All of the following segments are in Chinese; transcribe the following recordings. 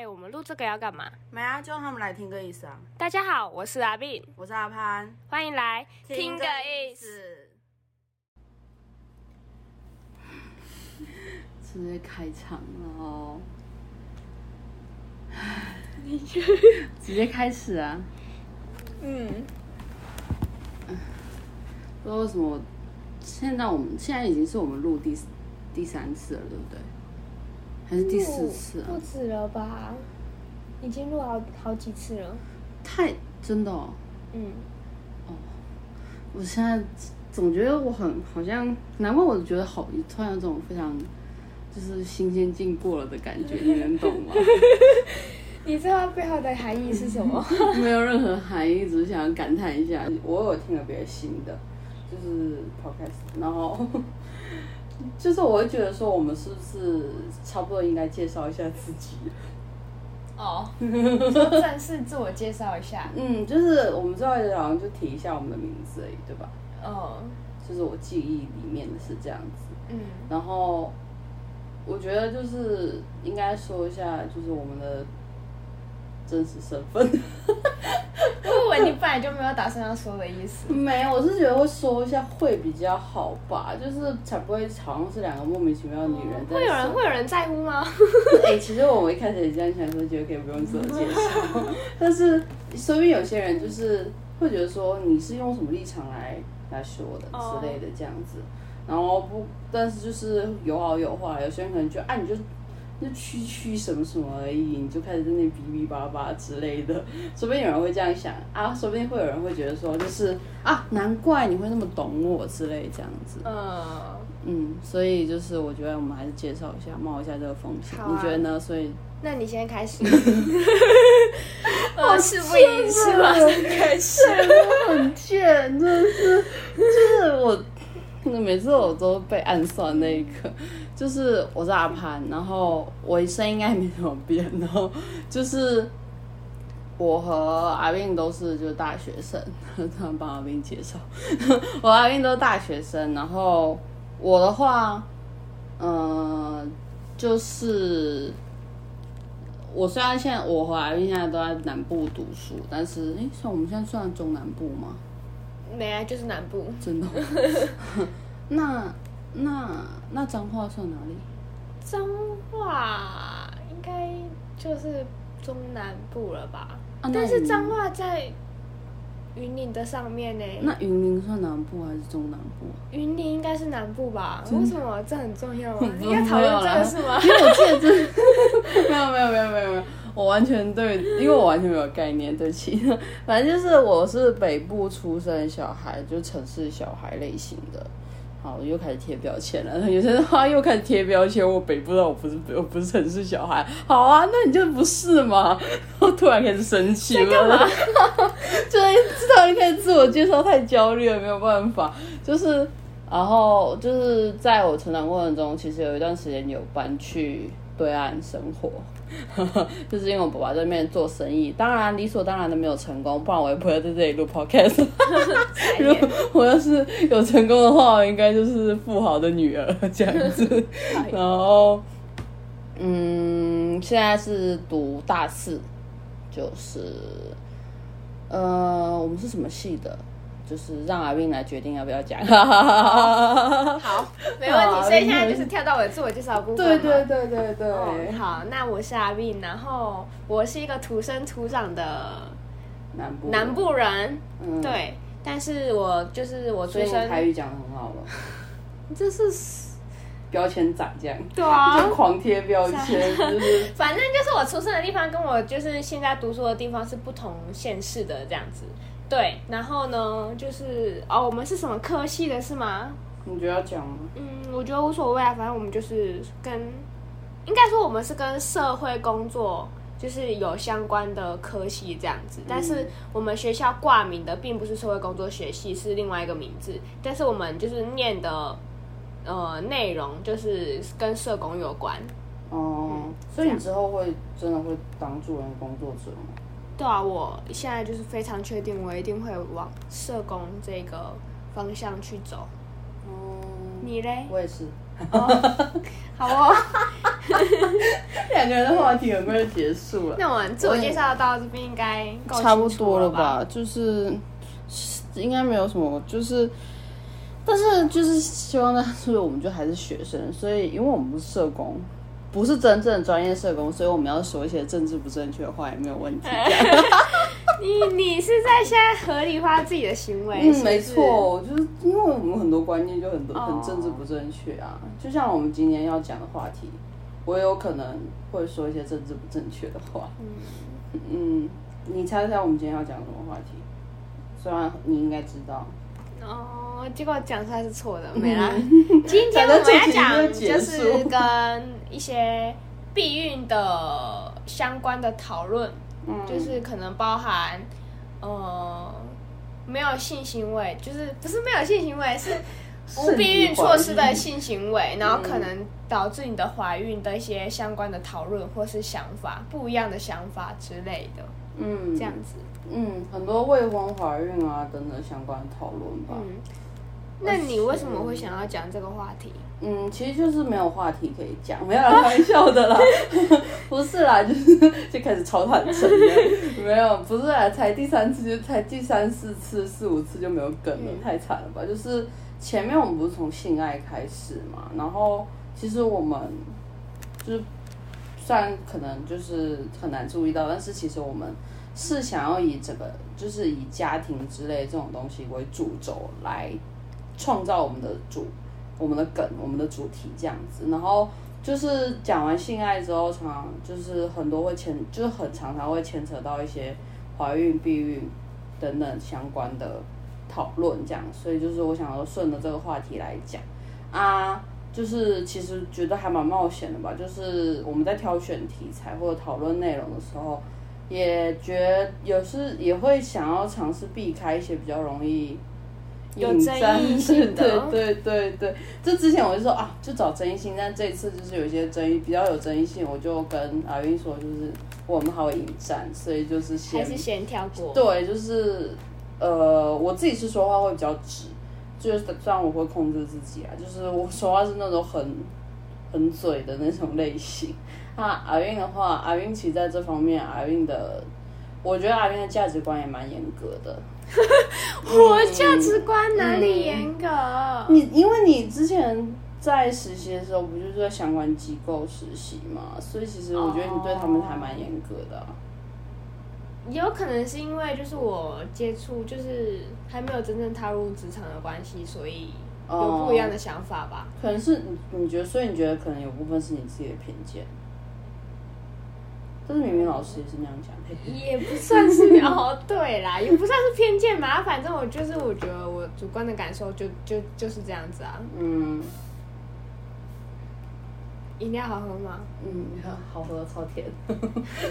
哎、我们录这个要干嘛？没啊，就让他们来听个意思啊。大家好，我是阿斌，我是阿潘，欢迎来听个意思。直接开场了哦，直接开始啊！嗯，不知道为什么，现在我们现在已经是我们录第第三次了，对不对？还是第四次啊不？止了吧？已经录好好几次了。太真的哦！嗯，哦我现在总觉得我很好像，难怪我觉得好，突然有种非常就是新鲜劲过了的感觉，你能懂吗？你知道背后的含义是什么？没有任何含义，只是想感叹一下。我有听了别的新的，就是 podcast，然后就是我会觉得说，我们是不是差不多应该介绍一下自己？哦，说正式自我介绍一下。嗯，就是我们最后好像就提一下我们的名字而已，对吧？哦，就是我记忆里面的是这样子。嗯，然后我觉得就是应该说一下，就是我们的真实身份。我以为你本来就没有打算要说的意思。没有，我是觉得会说一下会比较好吧，就是才不会好像是两个莫名其妙的女人。会有人会有人在乎吗？哎、其实我们一开始也这样想，说觉得可以不用自我介绍，但是说不定有些人就是会觉得说你是用什么立场来来说的哦之类的这样子，然后不，但是就是有好有坏，有些人可能就啊你就。就区区什么什么而已，你就开始在那边哔哔叭叭之类的，说不定有人会这样想啊，说不定会有人会觉得说，就是啊，难怪你会那么懂我之类这样子。嗯，嗯，所以就是我觉得我们还是介绍一下，冒一下这个风险，啊你觉得呢？所以那你先开始。我，事不宜迟，马上开始。很贱，真的是，就是我，每次我都被暗算那一刻，就是我是阿潘，然后我声音应该没怎么变，然后就是我和阿斌都是就是大学生，突然帮阿斌介绍，我阿斌都是大学生，然后我的话，嗯、就是。我虽然现在我和阿斌现在都在南部读书，但是诶，算我们现在算中南部吗？没啊，就是南部。真的哦？那那那脏话算哪里？脏话应该就是中南部了吧？啊但是云彰化在云林的上面呢。那云林算南部还是中南部啊？云林应该是南部吧？为什么？这很重要吗？不应该讨论这个是吗？因为我记得这 没有没有没有没有没有，我完全对，因为我完全没有概念，对不起。反正就是我是北部出生小孩，就城市小孩类型的。好，我又开始贴标签了。有些人话又开始贴标签，我北部的我不是我不是城市小孩。好啊，那你就不是嘛？我 突然开始生气了，就是突然开始自我介绍太焦虑了，没有办法。就是，然后就是在我成长过程中，其实有一段时间有搬去对岸生活，就是因为我爸爸在那边做生意，当然理所当然的没有成功，不然我也不会在这里录 podcast。如果我要是有成功的话，我应该就是富豪的女儿这样子。然后，嗯，现在是读大四，就是，呃，我们是什么系的？就是让阿斌来决定要不要讲。好，没问好题。所以现在就是跳到我的自我介绍部分对嘛对对对对，哦好，那我是阿斌，然后我是一个土生土长的南部南，部人，嗯，对，但是我就是我出所以你台生，语讲的很好了，这是标签仔这样，对啊。就，狂贴标签，就是。反正就是我出生的地方跟我就是现在读书的地方是不同县市的这样子。对，然后呢，就是哦，我们是什么科系的是吗？你觉得要讲吗？嗯，我觉得无所谓啊，反正我们就是跟，应该说我们是跟社会工作就是有相关的科系这样子，但是我们学校挂名的并不是社会工作学系，是另外一个名字，但是我们就是念的呃内容就是跟社工有关。哦、所以你之后会真的会当助人工作者吗？对啊，我现在就是非常确定，我一定会往社工这个方向去走。哦、你嘞？我也是。哦，好哦。两个人的话题很快就结束了。那我们自我介绍到这边应该差不多了吧？就是应该没有什么，就是，但是就是希望大家，就是我们就还是学生，所以因为我们不是社工，不是真正的专业社工，所以我们要说一些政治不正确的话也没有问题。你你是在现在合理化自己的行为？嗯，没。错，就是因为我们很多观念就很多哦很政治不正确啊，就像我们今天要讲的话题，我有可能会说一些政治不正确的话。嗯，你猜猜我们今天要讲什么话题？虽然你应该知道。哦，结果讲出来是错的，没啦。嗯 今天我们要讲就是跟一些避孕的相关的讨论，嗯就是可能包含呃没有性行为，就是不是没有性行为，是 无避孕措施的性行为，然后可能导致你的怀孕的一些相关的讨论或是想法，不一样的想法之类的，嗯，这样子。嗯，很多未婚怀孕啊等等相关的讨论吧。嗯，那你为什么会想要讲这个话题？嗯，其实就是没有话题可以讲，没有啦开玩笑的啦，不是啦，就是就开始超坦诚的，没有，不是啦，才第三次，就才第三四次、四五次就没有梗了，太惨了吧？就是前面我们不是从性爱开始嘛，然后其实我们就是虽然可能就是很难注意到，但是其实我们是想要以这个就是以家庭之类这种东西为主轴来创造我们的主我们的梗我们的主题这样子，然后就是讲完性爱之后，常常就是很多会牵，就是很常常会牵扯到一些怀孕、避孕等等相关的讨论这样，所以就是我想要顺着这个话题来讲啊。就是其实觉得还蛮冒险的吧，就是我们在挑选题材或者讨论内容的时候，也觉有时也会想要尝试避开一些比较容易有引战争议性的 对对对对。这之前我就说啊，就找争议性，但这一次就是有一些争议比较有争议性，我就跟阿云说，就是我们还会引战，所以就是先还是先跳过？对，就是呃，我自己是说话会比较直，就是虽然我会控制自己啊，就是我说话是那种很很嘴的那种类型。那阿韵的话，阿韵其实在这方面，阿韵的，我觉得阿韵的价值观也蛮严格的。我价值观哪里严格？你因为你之前在实习的时候，不就是在相关机构实习嘛，所以其实我觉得你对他们还蛮严格的啊、有可能是因为就是我接触就是还没有真正踏入职场的关系，所以有不一样的想法吧。可能是你你觉得，所以你觉得可能有部分是你自己的偏见。但是明明老师也是那样讲。也不算是哦，对啦，也不算是偏见嘛。反正我就是我觉得我主观的感受就就就是这样子啊。嗯饮料好喝吗？嗯，好喝，超甜。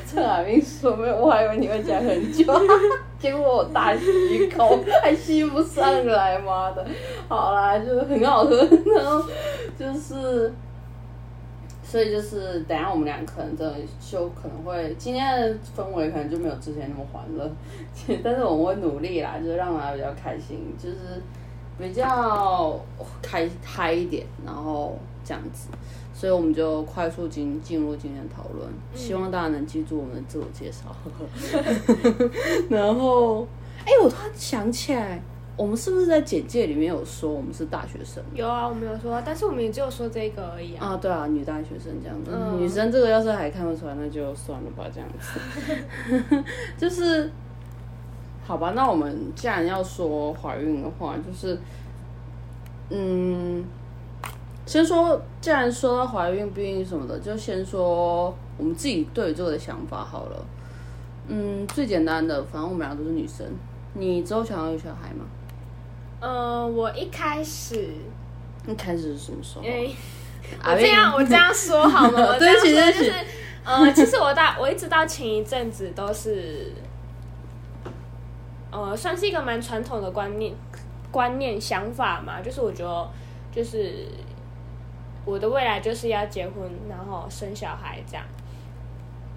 陈海明说没有，我还以为你会讲很久，结果我大吸一口，还吸不上来，妈的！好啦，就是很好喝，然后就是。所以就是，等下我们俩可能真的就可能会今天的氛围可能就没有之前那么欢乐，但是我们会努力啦，就是让大家比较开心，就是比较开嗨一点，然后这样子。所以我们就快速进进入今天的讨论，希望大家能记住我们的自我介绍。然后，哎、我突然想起来，我们是不是在简介里面有说我们是大学生？有啊，我没有说，但是我们也只有说这个而已啊。啊，对啊，女大学生这样子，嗯女生这个要是还看不出来，那就算了吧，这样子。就是，好吧，那我们既然要说怀孕的话，就是，嗯，先说，既然说到怀孕、避孕什么的，就先说我们自己对这个的想法好了。嗯，最简单的，反正我们俩都是女生，你之后想要有小孩吗？嗯、我一开始，一开始是什么时候？因为 我这样我这样说好吗？我这对样就是，呃，其实我到我一直到前一阵子都是，呃，算是一个蛮传统的观念、观念想法嘛，就是我觉得就是我的未来就是要结婚，然后生小孩这样。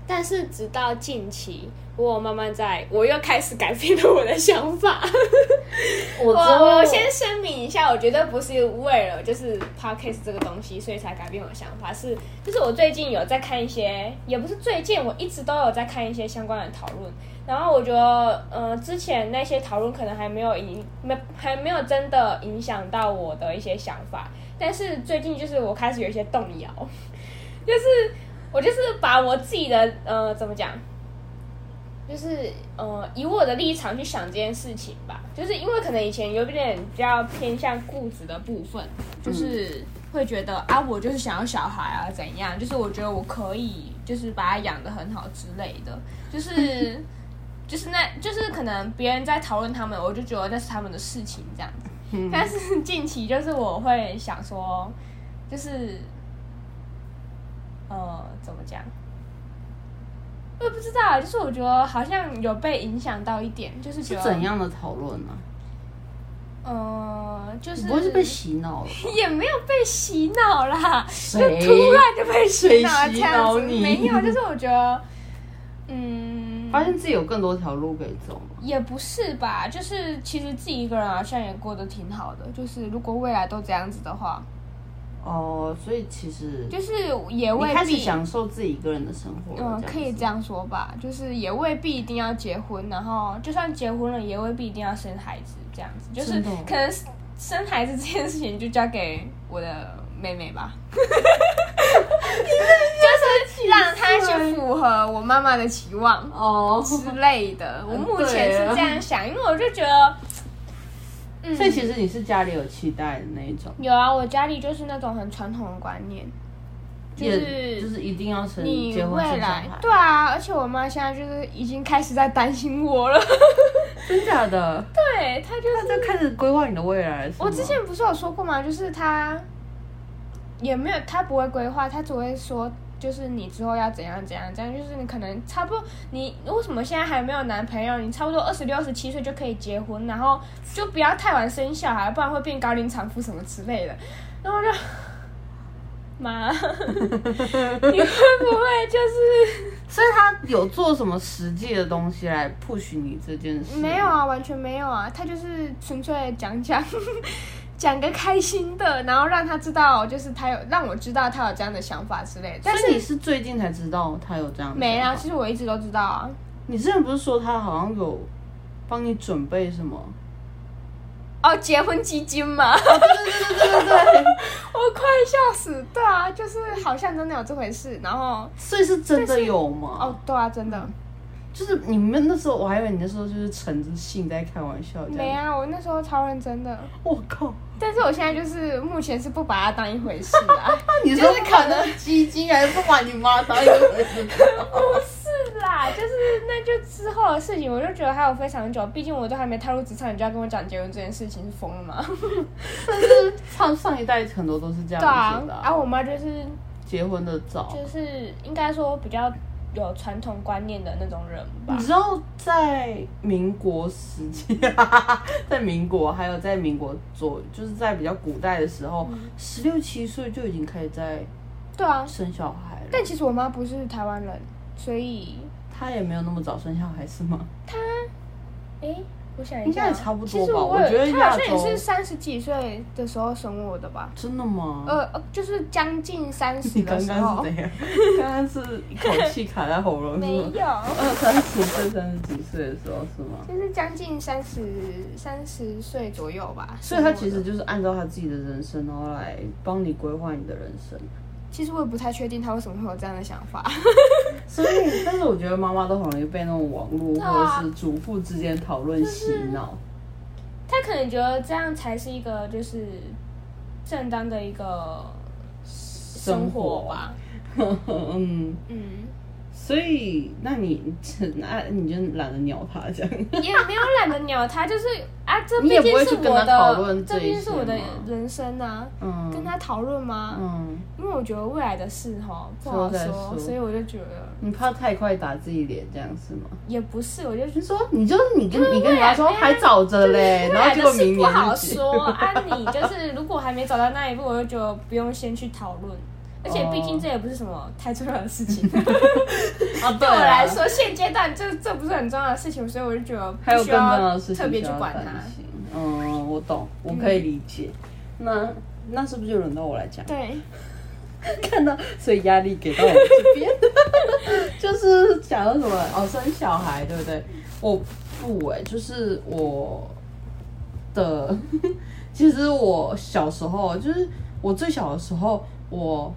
但是直到近期，我慢慢在，我又开始改变了我的想法。我我我先声明一下，我绝对不是为了就是 podcast 这个东西，所以才改变我的想法。是，就是我最近有在看一些，也不是最近，我一直都有在看一些相关的讨论。然后我觉得，呃，之前那些讨论可能还没有影，没还没有真的影响到我的一些想法。但是最近就是我开始有一些动摇，就是我就是把我自己的呃怎么讲？就是呃，以我的立场去想这件事情吧，就是因为可能以前有点比较偏向固执的部分，就是会觉得啊，我就是想要小孩啊，怎样？就是我觉得我可以，就是把他养的很好之类的，就是 就是那，就是可能别人在讨论他们，我就觉得那是他们的事情这样子。但是近期就是我会想说，就是呃，怎么讲？我也不知道，就是我觉得好像有被影响到一点，就是觉得怎样的讨论呢？呃，就是不会是被洗脑了？也没有被洗脑啦，就谁突然就被洗脑了谁洗这样子，脑你没有，就是我觉得，嗯，发现自己有更多条路可以走吗？也不是吧，就是其实自己一个人好像也过得挺好的，就是如果未来都这样子的话，哦，所以其实就是也你开始未必。享受自己一个人的生活，嗯，可以这样说吧，就是也未必一定要结婚，然后就算结婚了，也未必一定要生孩子，这样子，就是可能生孩子这件事情就交给我的妹妹吧，就是让她去符合我妈妈的期望哦，之类的。我目前是这样想，因为我就觉得，嗯，所以其实你是家里有期待的那一种，有啊，我家里就是那种很传统的观念，就是就是一定要生你结婚未来生小孩，对啊，而且我妈现在就是已经开始在担心我了。真假的？对，她就是那就开始规划你的未来了。是吗我之前不是有说过吗？就是她也没有，她不会规划，她只会说。就是你之后要怎样怎样怎样，就是你可能差不多，你为什么现在还没有男朋友？你差不多二十六、二十七岁就可以结婚，然后就不要太晚生小孩，不然会变高龄产妇什么之类的。然后我就，妈，你会不会就是所以他有做什么实际的东西来 push 你这件事？没有。啊，完全没有啊，他就是纯粹讲讲，讲个开心的，然后让他知道，就是他有让我知道他有这样的想法之类的。但是你是最近才知道他有这样的没啊，其实我一直都知道啊。你之前不是说他好像有帮你准备什么？哦，结婚基金嘛，对对对对对，我快笑死。对啊，就是好像真的有这回事。然后，所以是真的有吗？哦，对啊，真的就是你们那时候，我还以为你那时候就是沉着性在开玩笑。没啊，我那时候超认真的。我靠！但是我现在就是目前是不把它当一回事啊。你说可能基金还是不把你妈当一回事？不是啦，就是那就之后的事情，我就觉得还有非常久，毕竟我都还没踏入职场，你就要跟我讲结婚这件事情，是疯了吗？但是上上一代很多都是这样子的、，啊，我妈就是结婚的早。就是应该说比较有传统观念的那种人吧你。知道在民国时期，在民国还有在民国左，就是在比较古代的时候，十六七岁就已经可以在对啊，生小孩了。但其实我妈不是台湾人，所以，她也没有那么早生小孩是吗？哎，我想一应，该也差不多吧其实我我觉得他好像也是三十几岁的时候生我的吧。真的吗？呃，呃就是将近三十的时候 刚是怎，样？刚刚是一口气卡在喉咙？没有，二三十岁、三十几岁的时候是吗？就是将近三十三十岁左右吧。所以他其实就是按照他自己的人生，然后来帮你规划你的人生。其实我也不太确定他为什么会有这样的想法。所以，但是我觉得妈妈都很容易被那种网络或啊者是主妇之间讨论洗脑。他可能觉得这样才是一个就是正当的一个生活吧。嗯，嗯，所以那你那你就懒得鸟他这样。也没有懒得鸟他，就是啊，这毕竟是我讨论的，这这毕竟是我的人生啊，嗯，跟他讨论吗？嗯，因为我觉得未来的事哈不好说说，所以我就觉得你怕太快打自己脸这样是吗？也不是，我就你说你就是你跟你跟你妈说还早着嘞，然后来的事结果明年不好说啊。你就是如果还没走到那一步，我就觉得不用先去讨论。而且毕竟这也不是什么太重要的事情，啊，对我来说现阶段这这不是很重要的事情，所以我就觉得还有更重要的事情特别去管它。嗯，我懂，我可以理解。那那是不是就轮到我来讲？对，看到，所以压力给到我这边，就是讲到什么哦，生小孩，对不对？我不哎、就是我的，其实我小时候，就是我最小的时候，我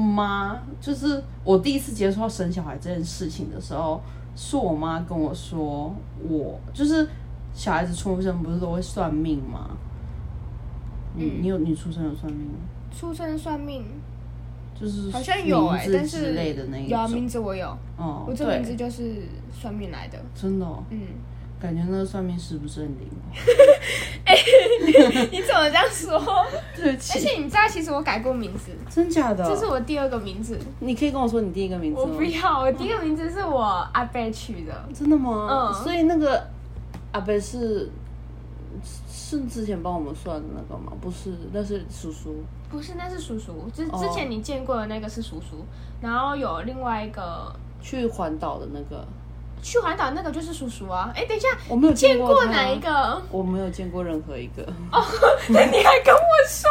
妈就是我第一次接触到生小孩这件事情的时候，是我妈跟我说，我就是小孩子出生不是都会算命吗？你你有你出生有算命吗？出生算命就是好像有哎、但是之类的那一有啊，名字我有，哦，我这名字就是算命来的。真的、哦，嗯，感觉那个算命师不是很灵哦。你怎么这样说？对不而且你知道，其实我改过名字，真假的？这是我第二个名字。你可以跟我说你第一个名字我吗？不要，我第一个名字是我阿贝取的。真的吗？嗯所以那个阿贝是是之前帮我们算的那个吗？不是，那是叔叔。不是，那是叔叔。之哦之前你见过的那个是叔叔，然后有另外一个去环岛的那个，去环岛那个就是叔叔啊。哎，等一下，我没有见过他过哪一？个？我没有见过任何一个。那 你还跟我说？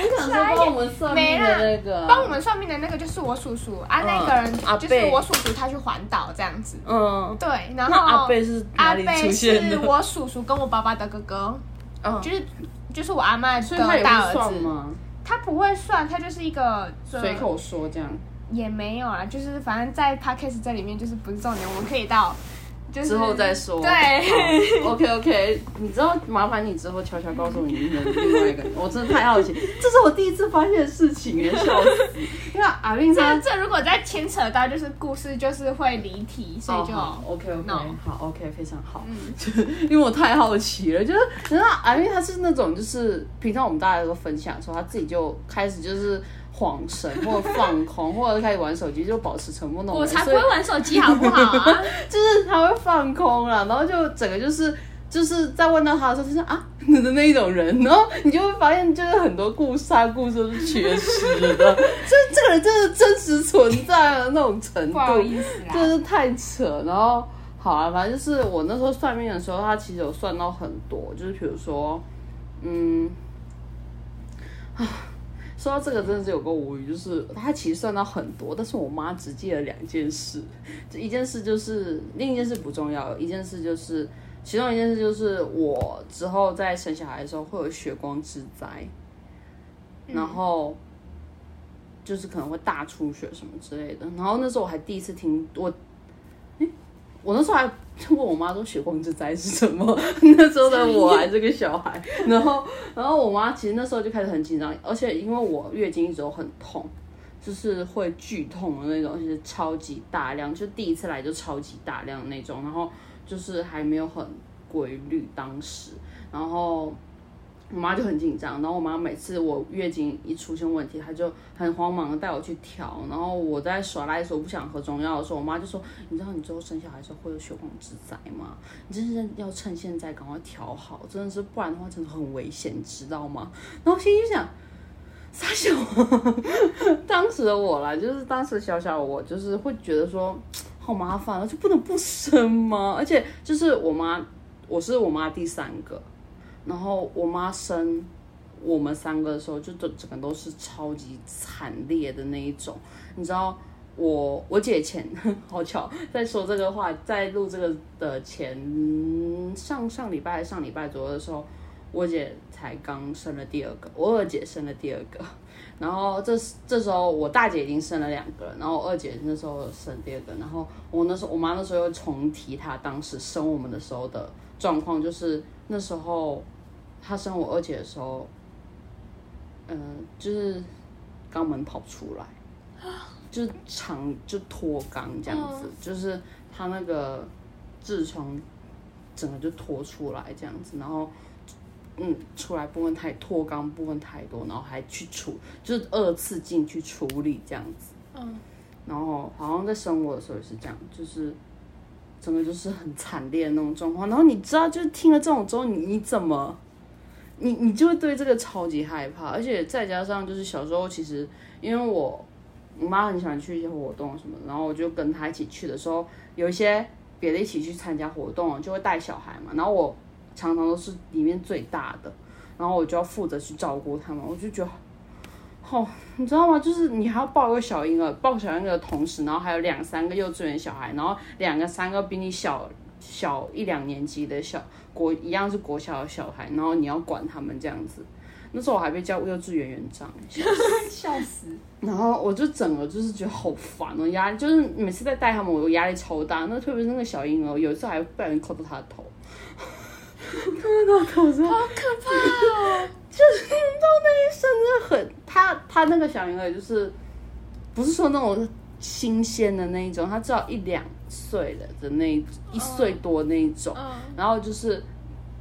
我想说帮我们算命的那个，帮我们算命的那个就是我叔叔啊，嗯那个人阿就是我叔叔，他去环岛这样子。嗯，对，然后阿贝是阿贝？是我叔叔跟我爸爸的哥哥，嗯，就是就是我阿妈的所以他也会大儿子。算？他不会算，他就是一个随口说这样。也没有啊，就是反正在 podcast 这里面就是不是重点，我们可以到就是之后再说。对，OK OK，你知道，麻烦你之后悄悄告诉我你的另外一个，我真的太好奇，这是我第一次发现的事情耶，笑死！因为阿令这他这如果再牵扯到就是故事，就是会离题，所以就、哦、OK OK No 好 OK 非常好，嗯 因为我太好奇了，就是你知道阿斌他是那种就是平常我们大家都分享的时候，他自己就开始就是晃神或者放空，或者开始玩手机就保持沉默那种，我才不会玩手机好不好啊？就是他会放空了，然后就整个就是就是在问到他的时候，就是啊的那一种人，然后你就会发现，就是很多故事啊故事都是缺失的，所以这个人真的真实存在的那种程不好度，意思啦，真是太扯。然后好啊，反正就是我那时候算命的时候，他其实有算到很多，就是比如说，嗯。说到这个真的是有个无语，就是他其实算到很多，但是我妈只记了两件事，这一件事就是另一件事不重要，一件事就是其中一件事就是我之后在生小孩的时候会有血光之灾，然后就是可能会大出血什么之类的，然后那时候我还第一次听我，诶我那时候还就问我妈说血光之灾是什么，那时候的我还是个小孩，然后然后我妈其实那时候就开始很紧张，而且因为我月经一直都很痛。就是会剧痛的那种，就是超级大量，就第一次来就超级大量的那种，然后就是还没有很规律当时，然后我妈就很紧张，然后我妈每次我月经一出现问题，她就很慌忙的带我去调，然后我在耍赖的时候不想喝中药的时候，我妈就说，你知道你之后生小孩的时候会有血光之灾吗？你真是要趁现在赶快调好，真的是不然的话真的很危险，你知道吗？然后心里就想。傻小，当时的我啦，就是当时小小我，就是会觉得说好麻烦啊，就不能不生吗？而且就是我妈，我是我妈第三个，然后我妈生我们三个的时候，就整整个都是超级惨烈的那一种，你知道。我我姐前好巧，在说这个话，在录这个的前上上礼拜上礼拜左右的时候，我姐才刚生了第二个，我二姐生了第二个，然后这这时候我大姐已经生了两个，然后二姐那时候生第二个，然后我那时候我妈那时候又重提她当时生我们的时候的状况，就是那时候她生我二姐的时候，嗯、就是肛门跑出来，就是长就脱肛这样子，就是她那个痔疮整个就脱出来这样子，然后。嗯，出来部分太脱肛部分太多，然后还去处，就是二次进去处理这样子。嗯，然后好像在生我的时候也是这样，就是整个就是很惨烈的那种状况。然后你知道，就是听了这种之后，你你怎么，你你就会对这个超级害怕，而且再加上就是小时候其实因为我我妈很喜欢去一些活动什么，然后我就跟她一起去的时候，有一些别的一起去参加活动，就会带小孩嘛，然后我常常都是里面最大的，然后我就要负责去照顾他们，我就觉得。哦，你知道吗？就是你还要抱一个小婴儿，抱小婴儿的同时，然后还有两三个幼稚园小孩，然后两个三个比你小小一两年级的小国一样是国小的小孩，然后你要管他们这样子。那时候我还被叫幼稚园园长，笑死！然后我就整个就是觉得好烦哦，压力就是每次在带他们，我压力超大。那特别是那个小婴儿，有一次还不小心扣到他的头，扣到头上，好可怕哦！就是你知道那一声真的很，他他那个小婴儿就是不是说那种新鲜的那一种，他至少一两岁了的那一一岁多那一种，嗯然后就是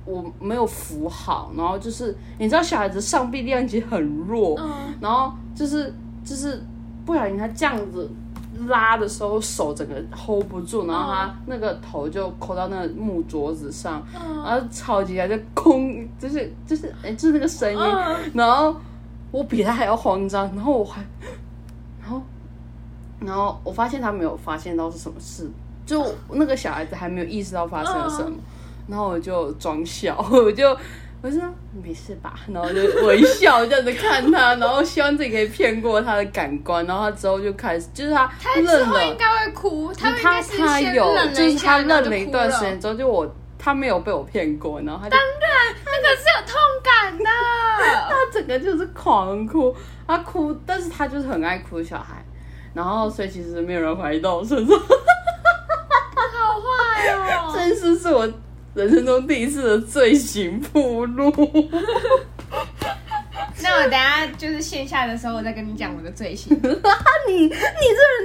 我没有扶好，然后就是你知道小孩子上臂力量其实很弱，嗯。然后就是就是不小心他这样子拉的时候手整个 hold 不住，然后他那个头就扣到那个木桌子上，嗯。然后超级还在空，就是就是哎、就是那个声音，嗯。然后我比他还要慌张，然后我还，然后我发现他没有发现到是什么事，就那个小孩子还没有意识到发生了什么，然后我就装笑，我就我就说没事吧，然后就微笑这样子看他，然后希望自己可以骗过他的感官，然后他之后就开始就是他他之认了后应。该会哭，他他有，就是他认了一段时间之后，就我他没有被我骗过，然后他当然那个是有痛感的。他整个就是狂哭，他哭，但是他就是很爱哭的小孩，然后所以其实没有人怀疑到我身上，好坏哦！这件事是我人生中第一次的罪行铺路。那我等下就是线下的时候，我再跟你讲我的罪行。你你这人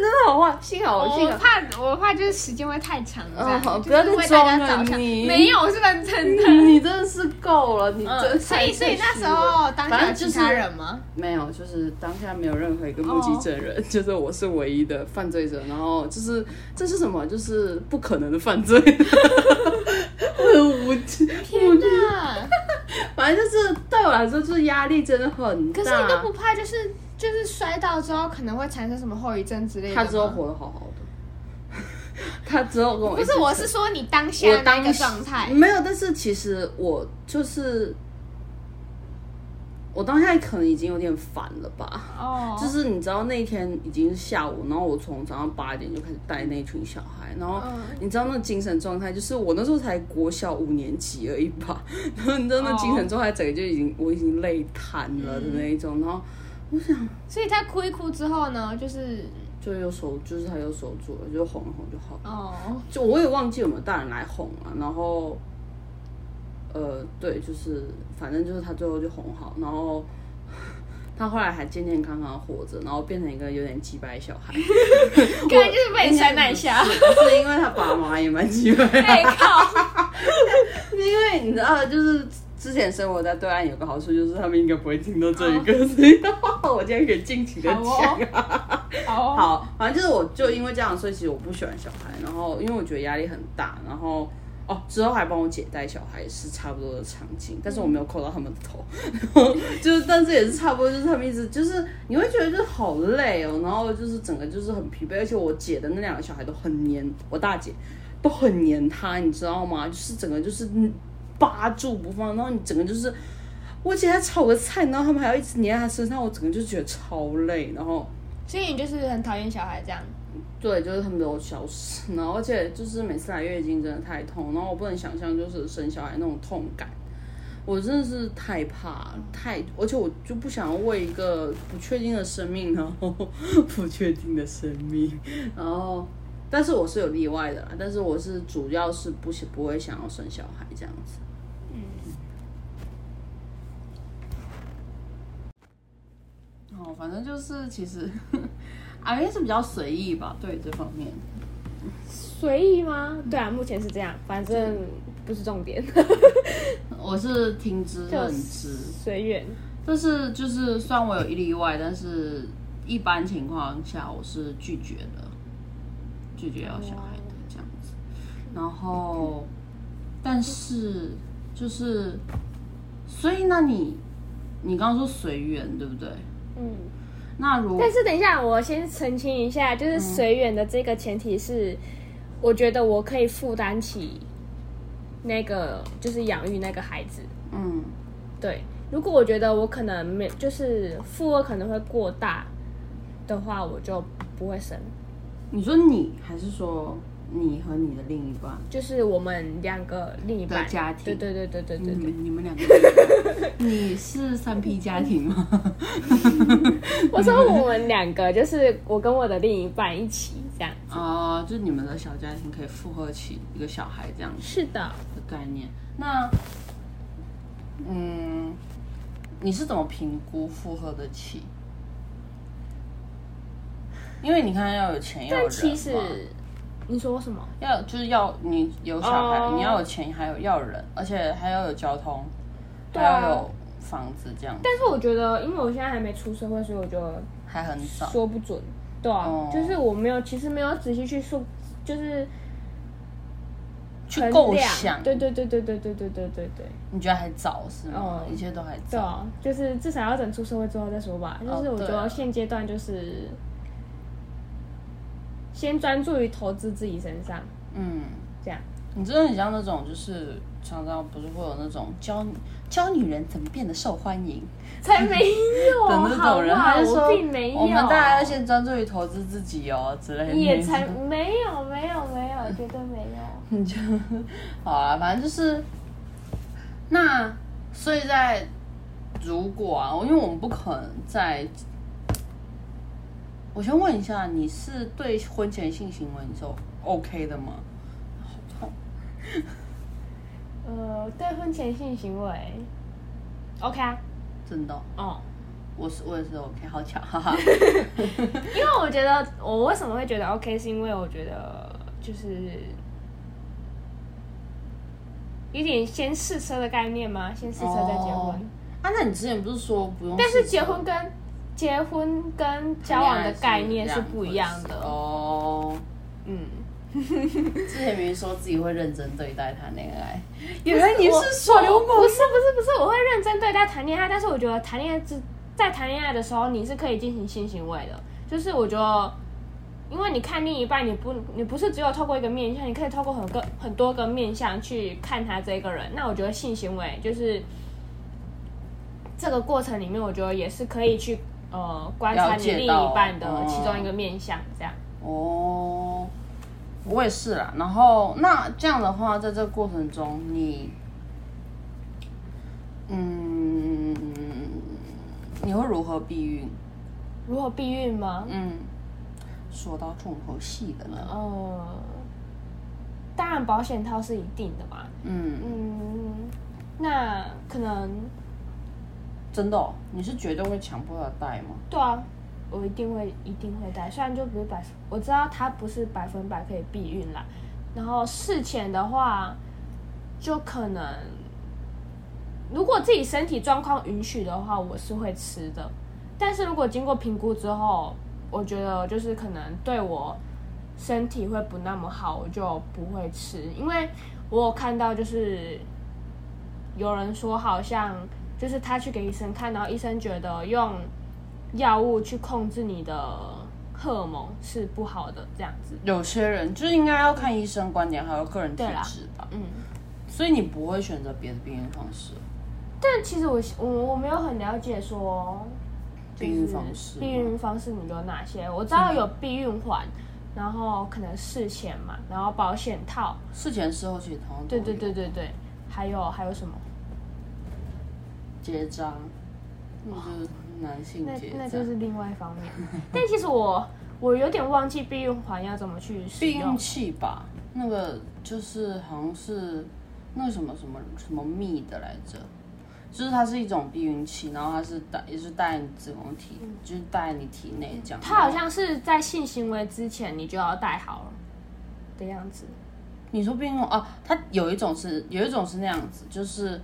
真的好坏，幸好幸好。我怕我怕就是时间会太长，这样就是哦不要再为大家装了你没有，我是认真的。你真的是够了，你真嗯，所以所以那时候当下就是他人吗？没有，就是当下没有任何一个目击证人，就是我是唯一的犯罪者。然后就是这是什么？就是不可能的犯罪，我很无知。天哪！反正就是对我来说，就是压力真的很大。可是你都不怕，就是就是摔倒之后可能会产生什么后遗症之类的他之后活得好好的，他之后跟我 不是，我是说你当下那个状态。没有，但是其实我就是我当下可能已经有点烦了吧。哦，就是你知道那一天已经是下午，然后我从早上八点就开始带那群小孩，然后嗯。你知道那精神状态，就是我那时候才国小五年级而已吧，然 后你知道那精神状态整个就已经我已经累瘫了的那一种，然后我想所以他哭一哭之后呢，就是就又收，就是他又收住了，就哄一哄就好了。哦，就我也忘记有没有大人来哄啊，然后，呃，对，就是反正就是他最后就哄好，然后他后来还健健康康地活着，然后变成一个有点鸡掰小孩，感觉就是被你塞奶下。是是因为他爸妈也蛮鸡掰，哎靠！因为你知道，就是之前生活在对岸有个好处，就是他们应该不会听到这一个，所以我今天可以尽情的讲。好，好，反正就是我就因为这样，所以其实我不喜欢小孩，然后因为我觉得压力很大，然后哦之后还帮我姐带小孩是差不多的场景，但是我没有扣到他们的头，然 后就是但是也是差不多，就是他们一直就是你会觉得就是好累哦，然后就是整个就是很疲惫，而且我姐的那两个小孩都很黏我大姐，都很黏她，你知道吗？就是整个就是扒住不放，然后你整个就是。我姐在炒个菜，然后他们还要一直黏在她身上，我整个就觉得超累，然后所以你就是很讨厌小孩这样。对，就是他们都消失，然后而且就是每次来月经真的太痛，然后我不能想象就是生小孩那种痛感，我真的是太怕太，而且我就不想要为一个不确定的生命，然后 不确定的生命，然后但是我是有例外的，但是我是主要是不想不会想要生小孩这样子。哦，反正就是其实阿月是比较随意吧，对这方面。随意吗？对啊，目前是这样，反正不是重点，我是听之任之，随缘。但是就是虽然我有一例外，但是一般情况下我是拒绝的，拒绝要小孩的这样子。然后，但是就是，所以那你你刚刚说随缘对不对？嗯，那如但是等一下，我先澄清一下，就是随缘的这个前提是，我觉得我可以负担起那个就是养育那个孩子。嗯，对，如果我觉得我可能没，就是负荷可能会过大的话，我就不会生。你说你还是说你和你的另一半？就是我们两个另一半的家庭对对对对对对对。你们你们两个，你是三 P 家庭吗？我说我们两个就是我跟我的另一半一起这样。哦，就是你们的小家庭可以负荷起一个小孩这样子是的，的概念。那，嗯，你是怎么评估负荷得起？因为你看要有钱要有人但其实嘛你说什么？要就是要你有小孩哦你要有钱，还有要有人，而且还要有交通，还要有房子这样，但是我觉得，因为我现在还没出社会，所以我就还很少。说不准。对啊，哦就是我没有，其实没有仔细去说，就是去构想，对对对对对对对对对对。你觉得还早是吗？哦一切都还早。对啊，就是至少要等出社会之后再说吧。就是我觉得现阶段就是先专注于投资自己身上，嗯，这样。你真的很像那种，就是常常不是会有那种教教女人怎么变得受欢迎才没有 的那种人，好不好他就说我并没有，我们大家要先专注于投资自己哦之类的。也才没有没有没有，绝对没有。你就好啊，反正就是那，所以在如果啊，因为我们不可能在，我先问一下，你是对婚前性行为你是 OK 的吗？好痛，呃，对婚前性行为，OK 啊，真的哦、哦，我是我也是 OK，好巧，哈哈。因为我觉得我为什么会觉得 OK，是因为我觉得就是有点先试车的概念吗？先试车再结婚，哦啊，那你之前不是说不用？但是结婚跟结婚跟交往的概念是不一样的。哦。嗯，之前明明说自己会认真对待谈恋爱，原来你是耍流氓不是不是不是，我会认真对待谈恋爱，但是我觉得谈恋爱之在谈恋爱的时候，你是可以进行性行为的，就是我觉得。因为你看另一半，你不你不是只有透过一个面相，你可以透过很个很多个面相去看他这个人。那我觉得性行为就是这个过程里面，我觉得也是可以去呃观察你另一半的哦其中一个面相，这样。哦，我也是啦。然后那这样的话，在这个过程中，你，嗯，你会如何避孕？如何避孕吗？嗯，说到重头戏的呢。呃，当然保险套是一定的嘛。嗯，嗯，那可能真的、哦，你是绝对会强迫他戴吗？对啊，我一定会一定会戴，虽然就不是百，我知道它不是百分百可以避孕啦。然后事前的话，就可能如果自己身体状况允许的话，我是会吃的。但是如果经过评估之后，我觉得就是可能对我身体会不那么好，我就不会吃，因为我有看到就是有人说好像就是他去给医生看，然后医生觉得用药物去控制你的荷尔蒙是不好的，这样子。有些人就是应该要看医生观点，还有个人体质吧。嗯，所以你不会选择别的避孕方式。但其实我我我没有很了解说。避孕方式避孕方式你有哪些？我知道有避孕环，然后可能事前嘛，然后保险套，事前事后其实同样都对对有对对对，还有还有什么？结扎，那就是男性那结扎。那就是另外一方面。但其实我我有点忘记避孕环要怎么去使避孕用。器吧，那个就是好像是那个什么什么什么蜜的来着，就是它是一种避孕器，然后它是带也是带你子宫体，就是带你体内这样。它好像是在性行为之前你就要戴好了的样子。你说避孕哦，它有一种是有一种是那样子，就是。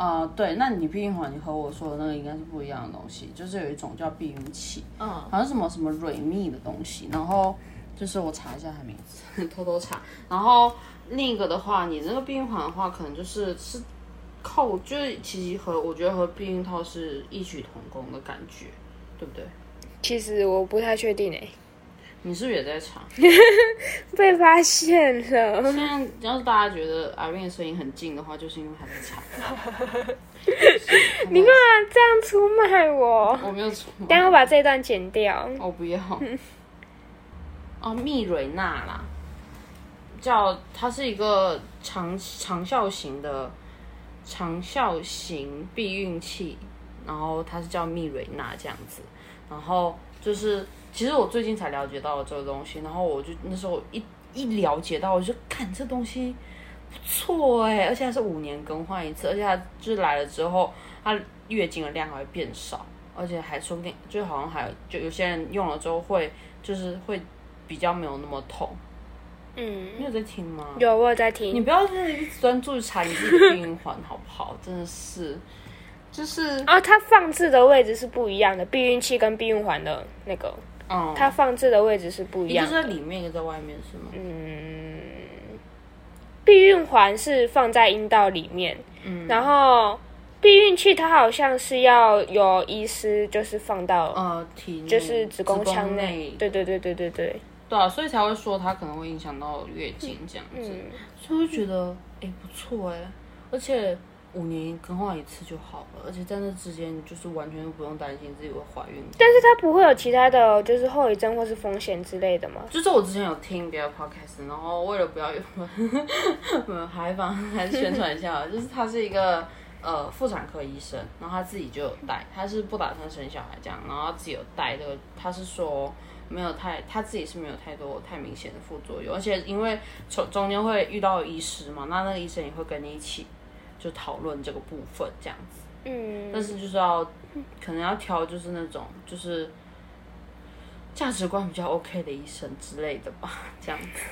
啊、对，那你避孕环，你和我说的那个应该是不一样的东西，就是有一种叫避孕器，嗯，好像什么什么蕊蜜的东西，然后就是我查一下它名字，偷偷查。然后另一个的话，你那个避孕环的话，可能就是是靠，就是其实和我觉得和避孕套是异曲同工的感觉，对不对？其实我不太确定诶，你是不是也在唱？被发现了。现在要是大家觉得阿斌的声音很近的话，就是因为他在查。你干嘛这样出卖我？我没有出，等一下我把这段剪掉。我不要。哦，蜜蕊娜啦，叫它是一个长长效型的长效型避孕器，然后它是叫蜜蕊娜这样子，然后就是其实我最近才了解到了这个东西，然后我就那时候一一了解到，我就看这东西不错哎，而且还是五年更换一次，而且它就是来了之后，它月经的量还会变少，而且还说不定就好像还有就有些人用了之后会就是会。比较没有那么痛，嗯，你有在听吗？有我有在听。你不要是一直专注查你自己的避孕环好不好？真的是，就是啊，它放置的位置是不一样的，避孕器跟避孕环的那个，嗯，它放置的位置是不一样的。一个在里面，一个在外面，是吗？嗯，避孕环是放在阴道里面，嗯，然后避孕器它好像是要有医师就是放到呃体内，就是子宫腔内。内，，对对对对对对。对啊，所以才会说它可能会影响到月经这样子，嗯。所以我就觉得哎、不错哎，而且五年更换一次就好了，而且在那之间就是完全都不用担心自己会怀孕。但是它不会有其他的就是后遗症或是风险之类的吗？就是我之前有听别的 podcast，然后为了不要有还反还是宣传一下，就是他是一个呃妇产科医生，然后他自己就有带，他是不打算生小孩这样，然后他自己有带这个，他是说没有太他自己是没有太多太明显的副作用，而且因为从中间会遇到医师嘛，那那个医生也会跟你一起就讨论这个部分这样子。嗯，但是就是要可能要挑就是那种就是价值观比较 OK 的医生之类的吧，这样子。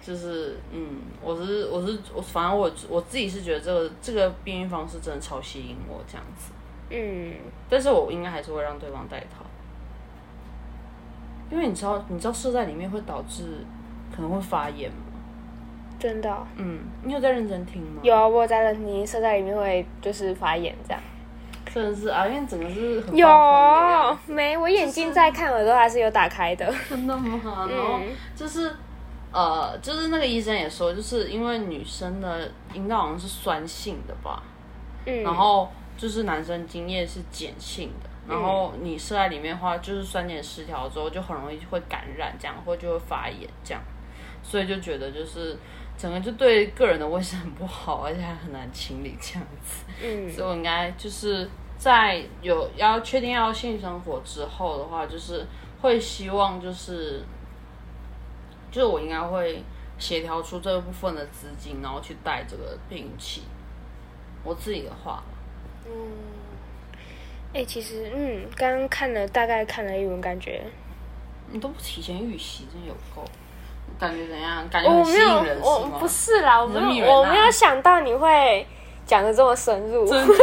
就是嗯，我是我是我，反正我我自己是觉得这个这个避孕方式真的超吸引我这样子，嗯，但是我应该还是会让对方戴套，因为你知道你知道射在里面会导致可能会发炎吗？真的哦、嗯，你有在认真听吗？有啊，我有在认听，射在里面会就是发炎这样。真的是啊，因为整个是很有没？我眼睛在看，耳朵还是有打开的。真的吗？然后嗯就是，呃，就是那个医生也说，就是因为女生的阴道好像是酸性的吧，嗯，然后就是男生精液是碱性的，然后嗯你射在里面的话，就是酸碱失调之后就很容易会感染，这样或就会发炎这样，所以就觉得就是整个就对个人的卫生很不好，而且还很难清理这样子。嗯所以我应该就是在有要确定要性生活之后的话，就是会希望就是，就是我应该会协调出这部分的资金，然后去带这个避孕器。我自己的话，嗯哎、其实嗯，刚刚看了大概看了一轮，感觉你都不提前预习，真有够。感觉怎样？感觉很吸我没有引人，是我吗？不是啦，我没有，我没有想到你会讲的这么深入。真的？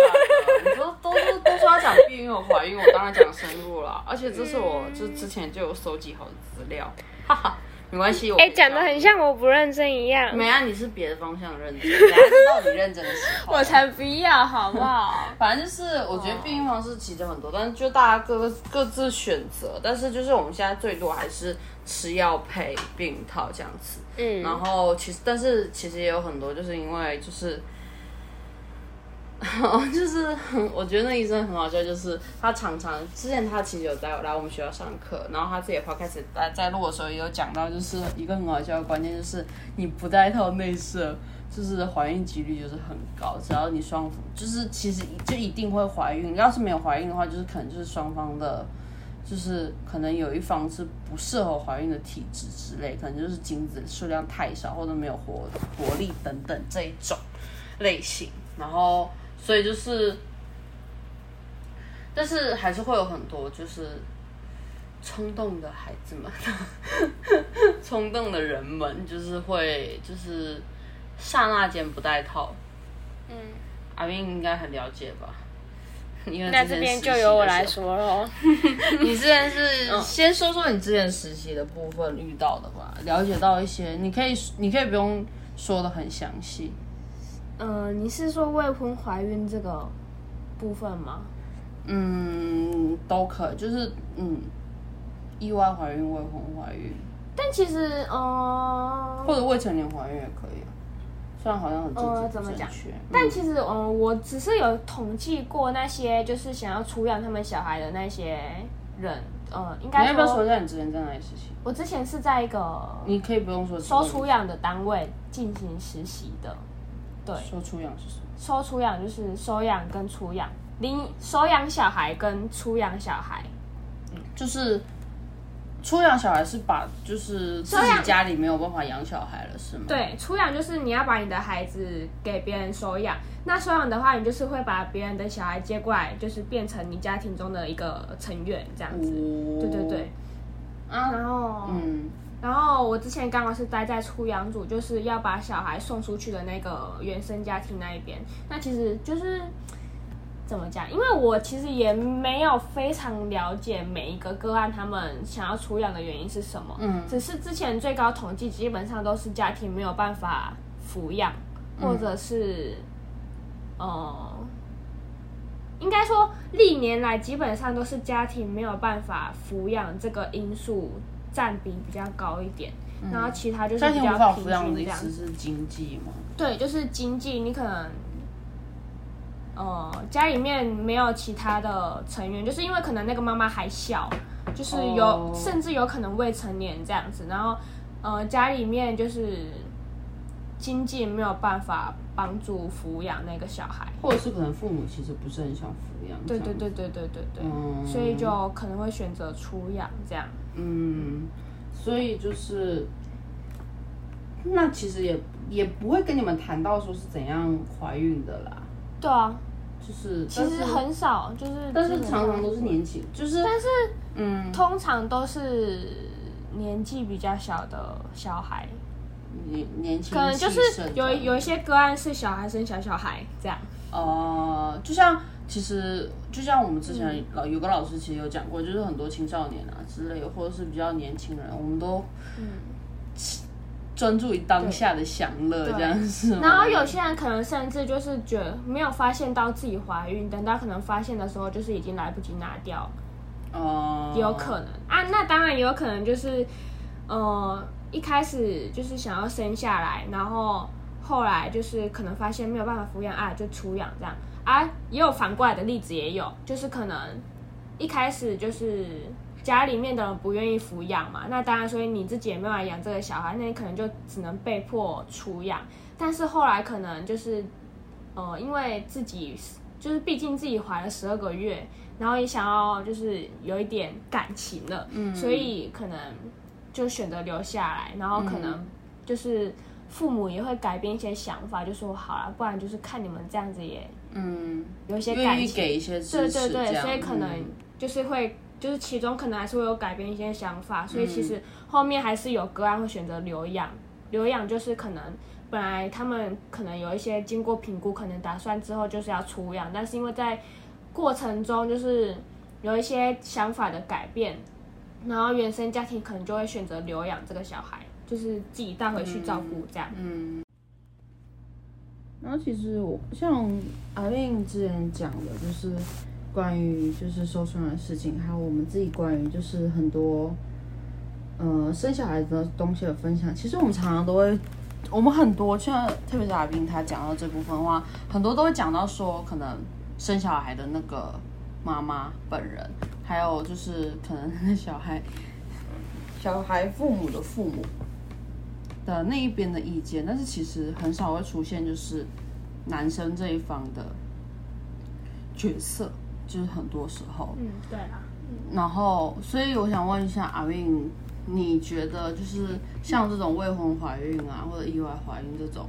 你说都是都说要讲避孕和怀孕，我当然讲深入了。而且这是我就之前就有收集好的资料，哈哈，没关系。我哎、讲的很像我不认真一样。没啊，你是别的方向认真，大家知道你认真的时候。我才不要，好不好？反正就是，我觉得避孕方式其实很多，但是就大家各各自选择。但是就是我们现在最多还是吃药配避孕套这样子。嗯，然后其实，但是其实也有很多，就是因为就是，哦就是，我觉得那医生很好笑，就是他常常之前他其实有在来我们学校上课，然后他自己的 podcast 在在录的时候也有讲到，就是一个很好笑的关键，就是你不戴套内射。就是怀孕几率就是很高，只要你双就是其实就一定会怀孕。要是没有怀孕的话，就是可能就是双方的，就是可能有一方是不适合怀孕的体质之类，可能就是精子数量太少或者没有活活力等等这一种类型。然后所以就是，但是还是会有很多就是冲动的孩子们，冲动的人们，就是会就是刹那间不带套。嗯，阿斌应该很了解吧？因为那这边就由我来说。说喽。你之前是先说说你之前实习的部分遇到的吧，了解到一些，你可以你可以不用说的很详细，嗯、你是说未婚怀孕这个部分吗？嗯，都可以，就是嗯，意外怀孕、未婚怀孕，但其实，嗯、或者未成年怀孕也可以啊。虽然好像很政治不呃怎么讲正确，但其实，嗯，我只是有统计过那些就是想要出养他们小孩的那些人，呃，应你该要不要说一下你之前在哪里实习？我之前是在一个你可以不用说收出养的单位进行实习的，对，收出养是什么？收出养就是收养跟出养，领收养小孩跟出养小孩，嗯就是出养小孩是把就是自己家里没有办法养小孩了是吗？，对，出养就是你要把你的孩子给别人收养，那收养的话，你就是会把别人的小孩接过来，就是变成你家庭中的一个成员这样子。对对对，啊，然后，嗯，然后我之前刚好是待在出养组，就是要把小孩送出去的那个原生家庭那一边。那其实就是怎么讲？因为我其实也没有非常了解每一个个案他们想要出养的原因是什么。嗯只是之前最高统计基本上都是家庭没有办法抚养，或者是、呃。应该说，历年来基本上都是家庭没有办法抚养这个因素占比比较高一点，然后其他就是比较平均养的意这样思是经济吗？对，就是经济，你可能，呃，家里面没有其他的成员，就是因为可能那个妈妈还小，就是有、哦甚至有可能未成年这样子，然后，呃，家里面就是经济没有办法帮助抚养那个小孩。或者是可能父母其实不是很想抚养？对对对对对对对，嗯所以就可能会选择出养这样。嗯，所以就是，那其实也也不会跟你们谈到说是怎样怀孕的啦，对啊，就是其实，很少，就是但是常常都是年轻，就是，但是嗯，通常都是年纪比较小的小孩，年年轻可能就是有有一些个案是小孩生小小孩这样。呃，就像其实就像我们之嗯。前老、有个老师其实有讲过，就是很多青少年啊之类，或者是比较年轻人，我们都嗯。专注于当下的享乐，这样子？然后有些人可能甚至就是觉得没有发现到自己怀孕，等到可能发现的时候，就是已经来不及拿掉，呃，也有可能。啊。那当然也有可能就是，呃，一开始就是想要生下来，然后后来就是可能发现没有办法抚养啊，就出养这样啊。也有反过来的例子，也有，就是可能一开始就是家里面的人不愿意抚养嘛，那当然，所以你自己也没有办法养这个小孩，那你可能就只能被迫出养。但是后来可能就是，呃，因为自己就是毕竟自己怀了十二个月，然后也想要就是有一点感情了，嗯，所以可能就选择留下来，然后可能就是父母也会改变一些想法，就说好了，不然就是看你们这样子也嗯，有一些愿意感情，给一些支对持，对对，所以可能嗯就是会，就是其中可能还是会有改变一些想法，所以其嗯实后面还是有个案会选择留养。留养就是可能本来他们可能有一些经过评估，可能打算之后就是要出养，但是因为在过程中就是有一些想法的改变，然后原生家庭可能就会选择留养这个小孩，就是自己带回去照顾这样。嗯。然后其实我像阿令之前讲的，就是关于就是受伤的事情，还有我们自己关于就是很多呃生小孩的东西的分享。其实我们常常都会，我们很多像特别是阿斌他讲到这部分的话，很多都会讲到说，可能生小孩的那个妈妈本人，还有就是可能 小孩小孩父母的父母。的那一边的意见，但是其实很少会出现就是男生这一方的角色，就是很多时候。嗯，对啦。然后，所以我想问一下阿韵，你觉得就是像这种未婚怀孕啊，或者意外怀孕这种，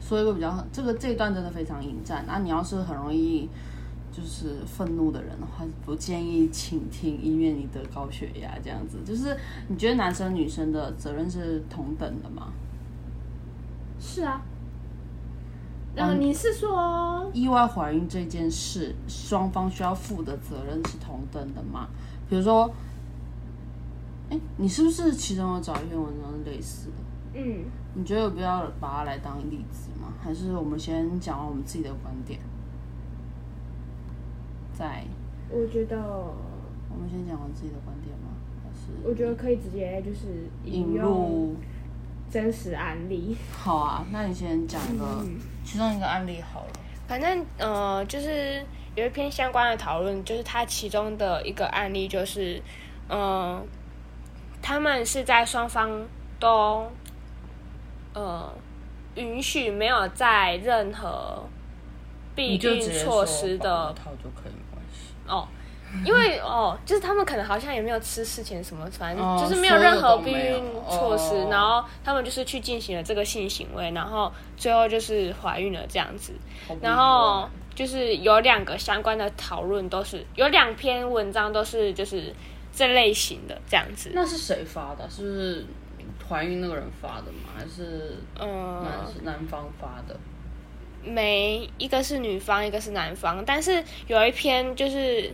说一个比较这个这一段真的非常引战。那、你要是很容易就是愤怒的人的话，不建议倾听，以免你得高血压这样子。就是你觉得男生女生的责任是同等的吗？是啊。然后你是说，意外怀孕这件事，双方需要负的责任是同等的吗？比如说，哎，你是不是其中有找一篇文章是类似的？嗯，你觉得有必要把它来当例子吗？还是我们先讲完我们自己的观点？在？我觉得，我们先讲完自己的观点吗？还是我觉得可以直接就是引入？真实案例。好啊，那你先讲一个、嗯其中一个案例好了。反正呃，就是有一篇相关的讨论，就是它其中的一个案例就是，呃，他们是在双方都呃允许没有在任何避孕措施保的护套就可以。哦。因为哦，就是他们可能好像也没有吃事前什么，反正哦就是没有任何避孕措施，哦然后他们就是去进行了这个性行为，然后最后就是怀孕了这样子。然后就是有两个相关的讨论，都是有两篇文章都是就是这类型的这样子。那是谁发的？是不是怀孕那个人发的吗？还是嗯，男方发的？没一个是女方，一个是男方，但是有一篇就是。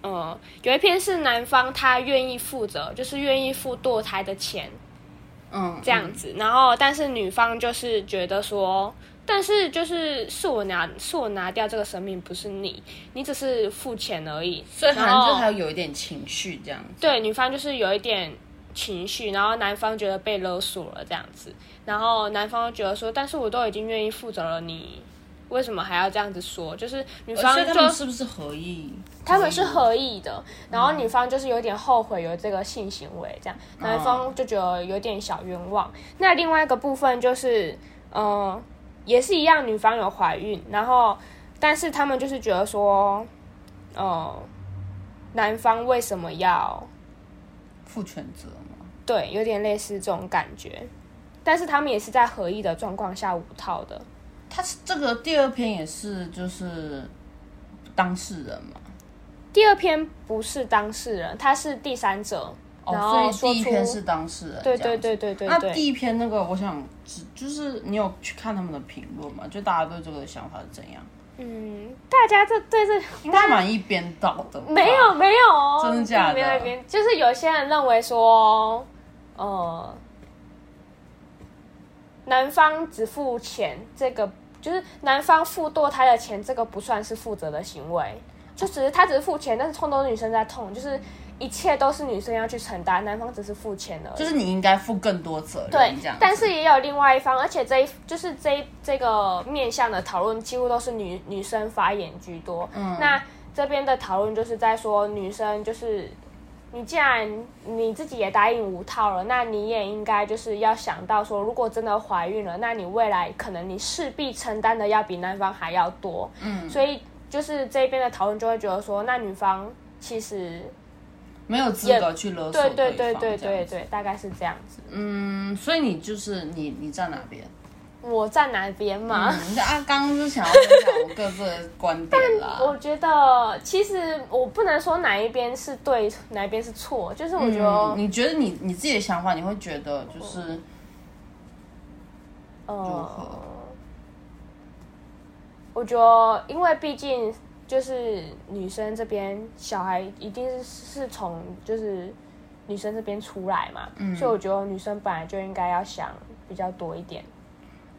呃，有一篇是男方他愿意负责，就是愿意付堕胎的钱嗯，这样子，然后但是女方就是觉得说，但是就是是我拿是我拿掉这个生命，不是你，你只是付钱而已，所以好然后像就还有一点情绪这样子。对，女方就是有一点情绪，然后男方觉得被勒索了这样子，然后男方觉得说，但是我都已经愿意负责了，你为什么还要这样子说？就是女方所以他就是不是合意？他们是合意的，然后女方就是有点后悔有这个性行为，这样男方就觉得有点小冤枉。那另外一个部分就是，呃，也是一样，女方有怀孕，然后但是他们就是觉得说，呃，男方为什么要负全责吗？对，有点类似这种感觉，但是他们也是在合意的状况下无套的。他是这个第二篇也是就是当事人嘛。第二篇不是当事人，他是第三者，然哦，所以第一篇是当事人。对对对对对对。那第一篇那个，我想只就是你有去看他们的评论吗？就大家对这个想法是怎样？嗯，大家这对这应该蛮一边倒的。没有没有哦，真的假的没有一边，就是有些人认为说，呃，男方只付钱，这个就是男方付堕胎的钱，这个不算是负责的行为，就只是他只是付钱，但是痛都是女生在痛，就是一切都是女生要去承担，男方只是付钱而已。就是你应该负更多责任，对这样。但是也有另外一方，而且这一就是这一这个面向的讨论几乎都是女女生发言居多。嗯，那这边的讨论就是在说，女生就是你既然你自己也答应无套了，那你也应该就是要想到说，如果真的怀孕了，那你未来可能你势必承担的要比男方还要多。嗯，所以就是这边的讨论就会觉得说，那女方其实没有资格去勒索对对对方对对对，大概是这样子。嗯，所以你就是你你站哪边？我站哪边嘛？嗯，啊，刚刚是想要分享我各自的观点啦。我觉得其实我不能说哪一边是对，哪一边是错，就是我觉得，嗯，你觉得你你自己的想法，你会觉得就是如呃何，我觉得因为毕竟就是女生这边小孩一定是是从就是女生这边出来嘛，嗯所以我觉得女生本来就应该要想比较多一点，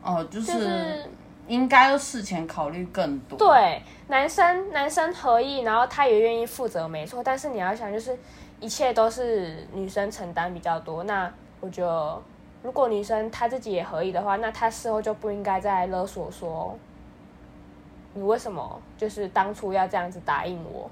哦，就就是是应该要事前考虑更多。，对，男生男生合意，然后他也愿意负责，没错。但是你要想，就是一切都是女生承担比较多。那我觉得，如果女生她自己也合意的话，那她事后就不应该再勒索说，你为什么就是当初要这样子答应我？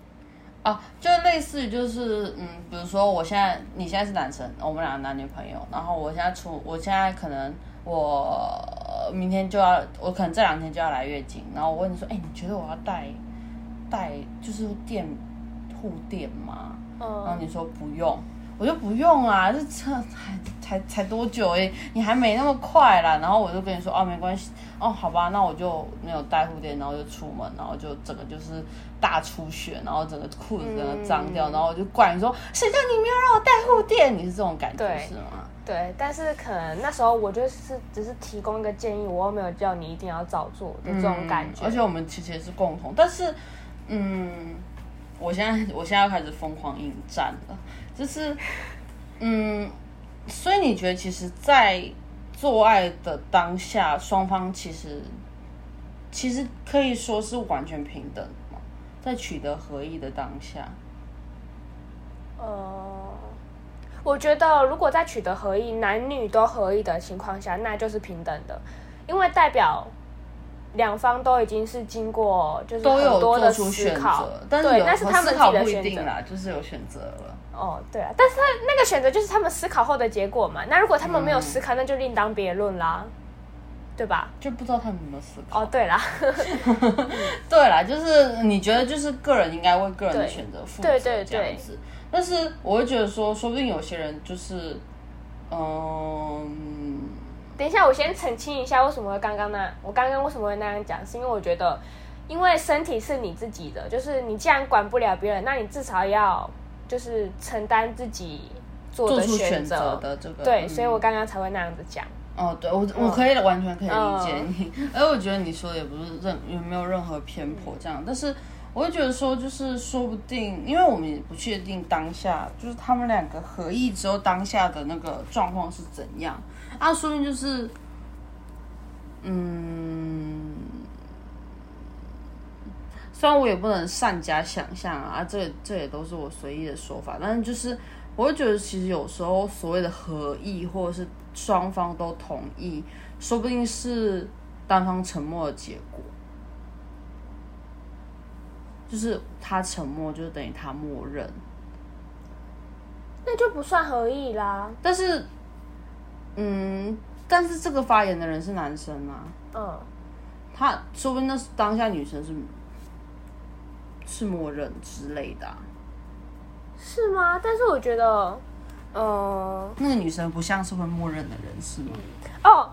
啊，就类似于就是嗯，比如说我现在你现在是男生，我们俩男女朋友，然后我现在出，我现在可能我呃明天就要，我可能这两天就要来月经，然后我问你说，哎、你觉得我要带带就是垫护垫吗？嗯然后嗯，你说不用，我就不用啊，这这才才才多久哎、你还没那么快啦。然后我就跟你说哦，没关系，哦，好吧，那我就没有带护垫，然后就出门，然后就整个就是大出血，然后整个裤子整个脏掉，嗯然后我就怪你说谁叫你没有让我带护垫？你是这种感觉对是吗？对。但是可能那时候我就是只是提供一个建议，我又没有叫你一定要照做的这种感觉。嗯而且我们其实也是共同，但是，嗯，我现在我现在要开始疯狂应战了，就是，嗯，所以你觉得其实，在做爱的当下，双方其实其实可以说是完全平等？在取得合意的当下，呃，我觉得如果在取得合意，男女都合意的情况下，那就是平等的，因为代表两方都已经是经过就是都有很多的思考，，但是对，有那是他们自己的选择。就是有选择了。哦，对啊，但是他那个选择就是他们思考后的结果嘛。那如果他们嗯没有思考，那就另当别论啦，对吧？就不知道他们有没有思考。哦，对啦，对啦，就是你觉得就是个人应该为个人的对选择负责对对对但是我会觉得说，说不定有些人就是，嗯，等一下，我先澄清一下，为什么会刚刚那我刚刚为什么会那样讲，是因为我觉得，因为身体是你自己的，就是你既然管不了别人，那你至少要就是承担自己做出选择。择的这个，对，嗯。所以我刚刚才会那样子讲。哦，对我我可以完全可以理解嗯。你，而我觉得你说的也不是任也没有任何偏颇这样，但是我会觉得说，就是说不定，因为我们也不确定当下就是他们两个合意之后当下的那个状况是怎样啊，说不定就是，嗯。虽然我也不能善加想象啊，这这也都是我随意的说法，但是就是我会觉得，其实有时候所谓的合意或者是双方都同意，说不定是单方沉默的结果。就是他沉默，就是等于他默认。那就不算合意啦。但是，嗯，但是这个发言的人是男生啊，嗯，他说不定那是当下女生是是默认之类的、啊。是吗？但是我觉得，呃，那个女生不像是会默认的人，是吗？哦，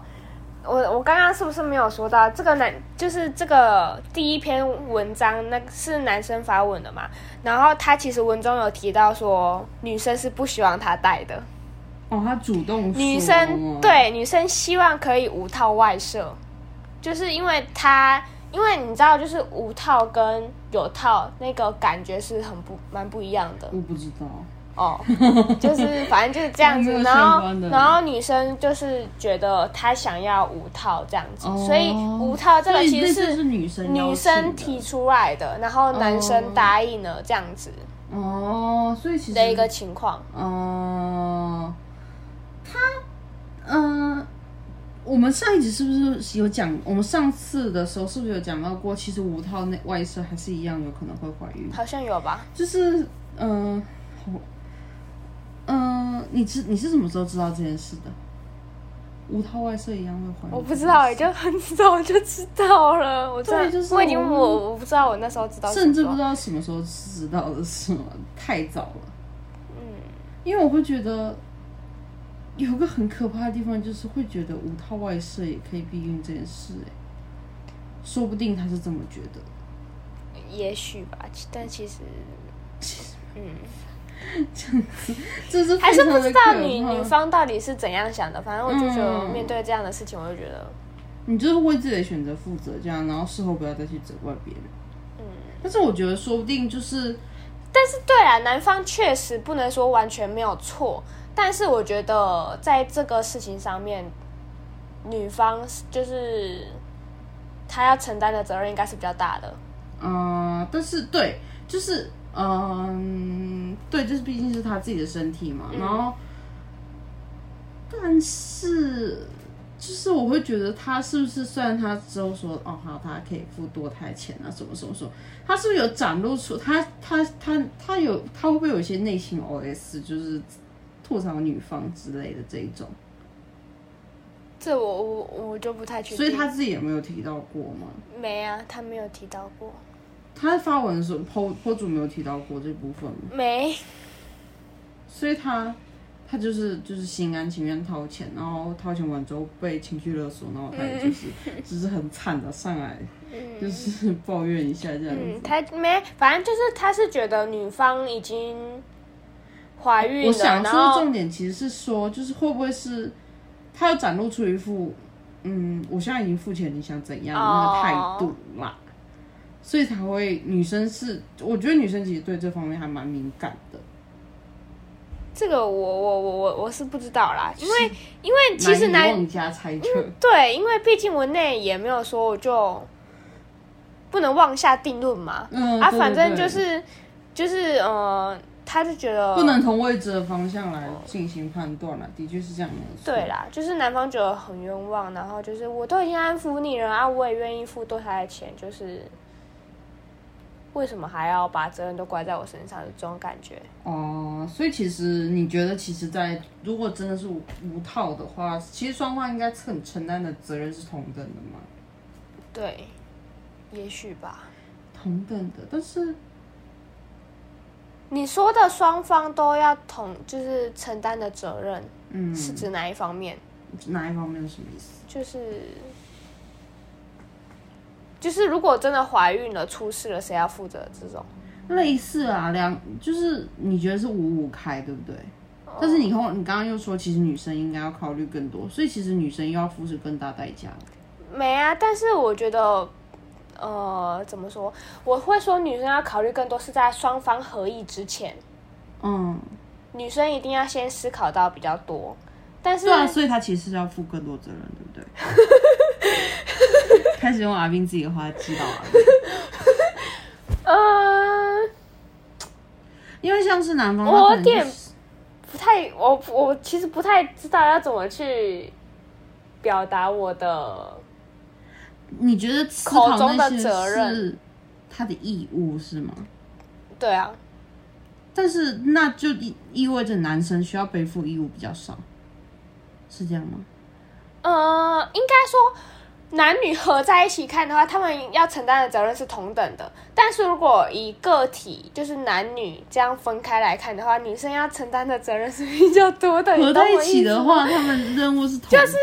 我我刚刚是不是没有说到这个男，就是这个第一篇文章，那是男生发文的嘛？然后他其实文中有提到说，女生是不希望他戴的，哦，他主动女生对女生希望可以无套外射，就是因为他。因为你知道，就是无套跟有套那个感觉是很不蛮不一样的我不知道。哦，就是反正就是这样子 然后然后女生就是觉得她想要五套这样子，哦所以五套这个其实是女生女生提出来的，然后男生答应了这样子哦，所以其实的一个情况。哦，他嗯、我们上一集是不是有讲？我们上次的时候是不是有讲到过？其实五套内外射还是一样有可能会怀孕，好像有吧？就是嗯，好嗯、你知你是什么时候知道这件事的？无套外射一样会怀孕？我不知道，也就很早就知道了。我真的对就是我已经我我我不知道我那时候知道甚至不知道什么时候知道的是吗？太早了。嗯，因为我会觉得有个很可怕的地方，就是会觉得无套外射也可以避孕这件事、哎，说不定他是这么觉得。也许吧，但其实其实，嗯，这是还是不知道女女，方到底是怎样想的。反正我就觉得嗯面对这样的事情，我就觉得，你就是为自己的选择负责，这样，然后事后不要再去责怪别人。嗯。但是我觉得说不定就是，但是对啊，男方确实不能说完全没有错，但是我觉得在这个事情上面，女方就是她要承担的责任应该是比较大的。嗯、但是对，就是，嗯，对，就是毕竟是他自己的身体嘛，然后，但是。就是我会觉得他是不是虽然他之后说哦好他可以付堕胎钱啊什么什么什么，他是不是有展露出他他他他有他会不会有一些内心 OS 就是吐槽女方之类的这一种？这我我我就不太确定。所以他自己有没有提到过吗？没啊，他没有提到过，他发文的时候，PO 主没有提到过这部分吗？没。所以他他就是就是心甘情愿掏钱，然后掏钱完之后被情绪勒索，然后他也就是、就是很惨的上来，就是抱怨一下这样子。嗯，他没，反正就是他是觉得女方已经怀孕了，我想说的重点其实是说，就是会不会是他要展露出一副嗯，我现在已经付钱，你想怎样的那个态度啦。所以才会女生是，我觉得女生其实对这方面还蛮敏感的。这个我我我我我是不知道啦，因为因为其实男难以妄加猜测。对，因为毕竟文内也没有说我就不能妄下定论嘛。啊，嗯啊反正就是就是呃，他就觉得不能从未知的方向来进行判断了，的确是这样对啦，就是男方觉得很冤枉，然后就是我都已经安抚你了啊，我也愿意付多他的钱，就是为什么还要把责任都怪在我身上的这种感觉？哦，所以其实你觉得，其实在，如果真的是无无套的话，其实双方应该承承担的责任是同等的嘛？对，也许吧。同等的，但是你说的双方都要同，就是承担的责任，嗯，是指哪一方面？哪一方面是什么意思？就是就是，如果真的怀孕了、出事了，谁要负责这种？类似啊，两就是你觉得是五五开，对不对？但是你后你刚刚又说，其实女生应该要考虑更多，所以其实女生又要付出更大代价。没啊，但是我觉得，呃，怎么说？我会说女生要考虑更多是在双方合意之前，嗯，女生一定要先思考到比较多。但是对啊，所以他其实是要负更多责任，对不对？开始用阿斌自己的话击倒阿斌。呃，因为像是男方，我有点不太，我我其实不太知道要怎么去表达我的你觉得口中的责任是他的义务是吗？对啊，但是那就意意味着男生需要背负义务比较少，是这样吗？呃，应该说男女合在一起看的话，他们要承担的责任是同等的。但是如果以个体就是男女这样分开来看的话，女生要承担的责任是比较多的。合在一起的话，他们任务是同就是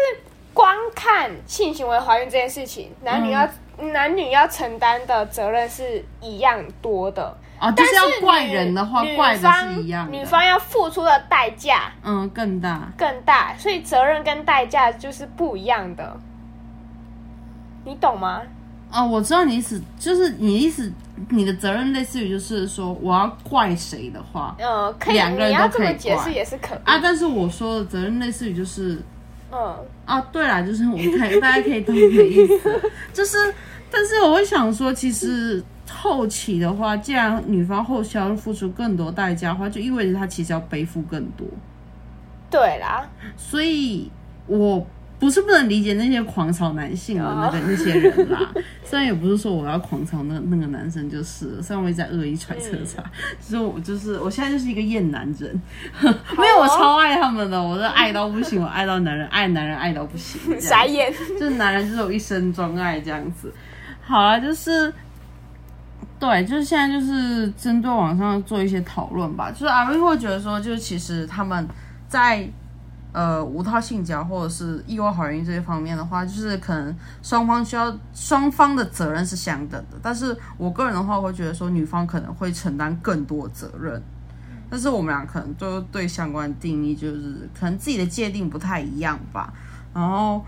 光看性行为怀孕这件事情，男女要、男女要承担的责任是一样多的。啊，就但是要怪人的话，怪的是一样的。女方要付出的代价嗯更大，更大，所以责任跟代价就是不一样的。你懂吗？哦，我知道你意思，就是你意思，你的责任类似于就是说，我要怪谁的话嗯，可以，两个人要都可以这么解释怪也是可以。啊，但是我说的责任类似于就是嗯，啊，对啦，就是我看大家可以懂你的意思，就是，但是我会想说，其实后期的话，既然女方后期要付出更多代价的话，就意味着她其实要背负更多，对啦，所以我不是不能理解那些狂潮男性的那个、那些人啦，虽然也不是说我要狂潮那那个男生就是了，虽然我也在恶意揣测他，其实我就是我现在就是一个厌男人，没有我超爱他们的，我是爱到不行，我爱到男人爱男人爱到不行，傻眼。就是男人就是我一生钟爱这样子。好了，就是对，就是现在就是针对网上做一些讨论吧。就是阿威会觉得说，就是其实他们在呃无套性交或者是意外怀孕这些方面的话，就是可能双方需要双方的责任是相等的。但是我个人的话，会觉得说女方可能会承担更多责任。但是我们俩可能都对相关定义就是可能自己的界定不太一样吧。然后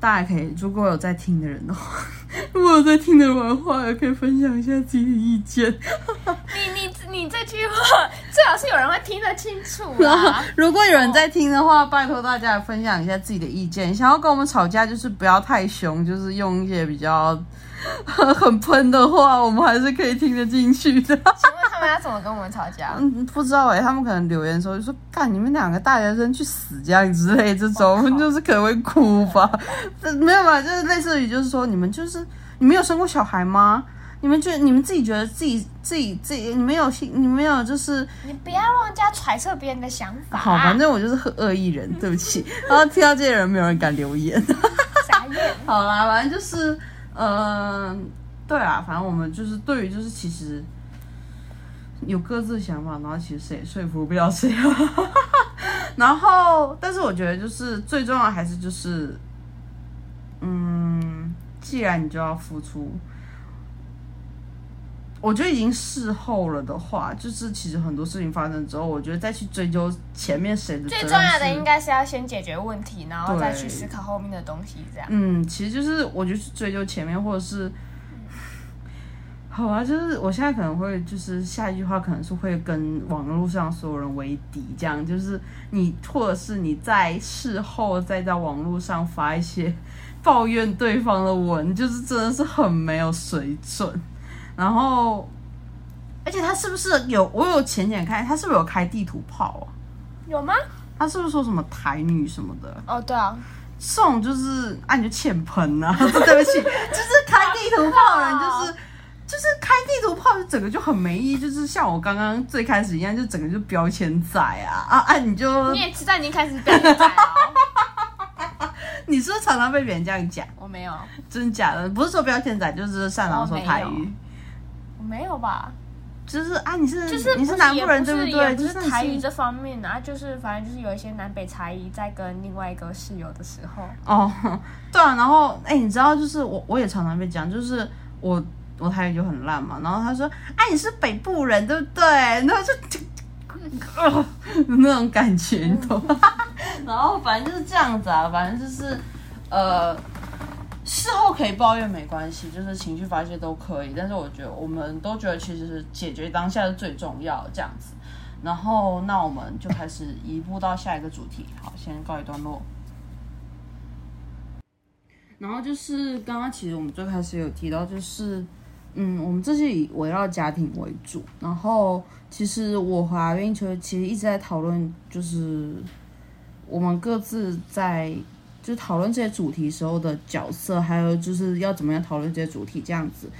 大家可以，如果有在听的人的话，如果在听的人的话，也可以分享一下自己的意见。你你你这句话最好是有人会听得清楚啊。，如果有人在听的话，拜托大家来分享一下自己的意见。想要跟我们吵架，就是不要太凶，就是用一些比较 很喷的话，我们还是可以听得进去的。请问他们要怎么跟我们吵架？嗯，不知道哎、他们可能留言说就说干你们两个大学生去死这样之类这种，就是可能会哭吧。这没有吧？就是类似于就是说你们就是你没有生过小孩吗？你们觉得你们自己觉得自己自己自己你们有你们有就是你不要让人家揣测别人的想法。好，反正我就是很恶意人，对不起。然后听到这些人，没有人敢留言。傻眼。好啦，反正就是，嗯、对啊，反正我们就是对于就是其实有各自的想法，然后其实谁也说服不了谁。然后，但是我觉得就是最重要的还是就是，嗯，既然你就要付出。我觉得已经事后了的话，就是其实很多事情发生之后，我觉得再去追究前面谁的最重要的应该是要先解决问题，然后再去思考后面的东西，这样。嗯，其实就是我觉得去追究前面，或者是好啊，就是我现在可能会，就是下一句话可能是会跟网络上所有人为敌，这样就是你，或者是你在事后再在网络上发一些抱怨对方的文，就是真的是很没有水准。然后，而且他是不是有？我有浅浅看，他是不是有开地图炮啊？有吗？他是不是说什么台女什么的？哦，对啊，这种就是啊，你就欠喷啊！对不起，就是开地图炮的人，就是就是开地图炮，就整个就很没意义，就是像我刚刚最开始一样，就整个就标签仔啊啊啊！你就你也知道已经开始表演了。你是不是常常被别人这样讲？我没有，真假的？不是说标签仔，就是擅长说台语，我没有吧？就是啊，你是就是你是南部人对不对就是是台语这方面啊，就是反正就是有一些南北差异，在跟另外一个室友的时候，哦，对啊，然后哎、你知道，就是我我也常常被讲，就是我我台语就很烂嘛，然后他说，哎、你是北部人对不对？然后就就呃 那种感觉，你懂吗？然后反正就是这样子啊，反正就是呃，事后可以抱怨没关系，就是情绪发泄都可以，但是我觉得我们都觉得其实是解决当下是最重要的这样子。然后那我们就开始移步到下一个主题，好，先告一段落。然后就是刚刚其实我们最开始有提到，就是嗯，我们这是以围绕家庭为主。然后其实我和阿运球其实一直在讨论，就是我们各自在就讨论这些主题时候的角色，还有就是要怎么样讨论这些主题这样子。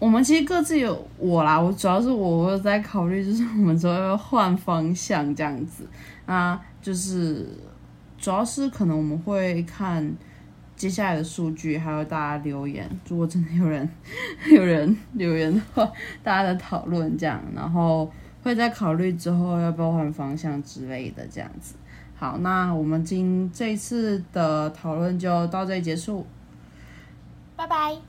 我们其实各自有我啦，我主要是我我在考虑，就是我们之后要换方向这样子。那就是主要是可能我们会看接下来的数据，还有大家留言。如果真的有人 有人留言的话，大家的讨论这样，然后会再考虑之后要不要换方向之类的这样子。好，那我们今这次的讨论就到这里结束。拜拜。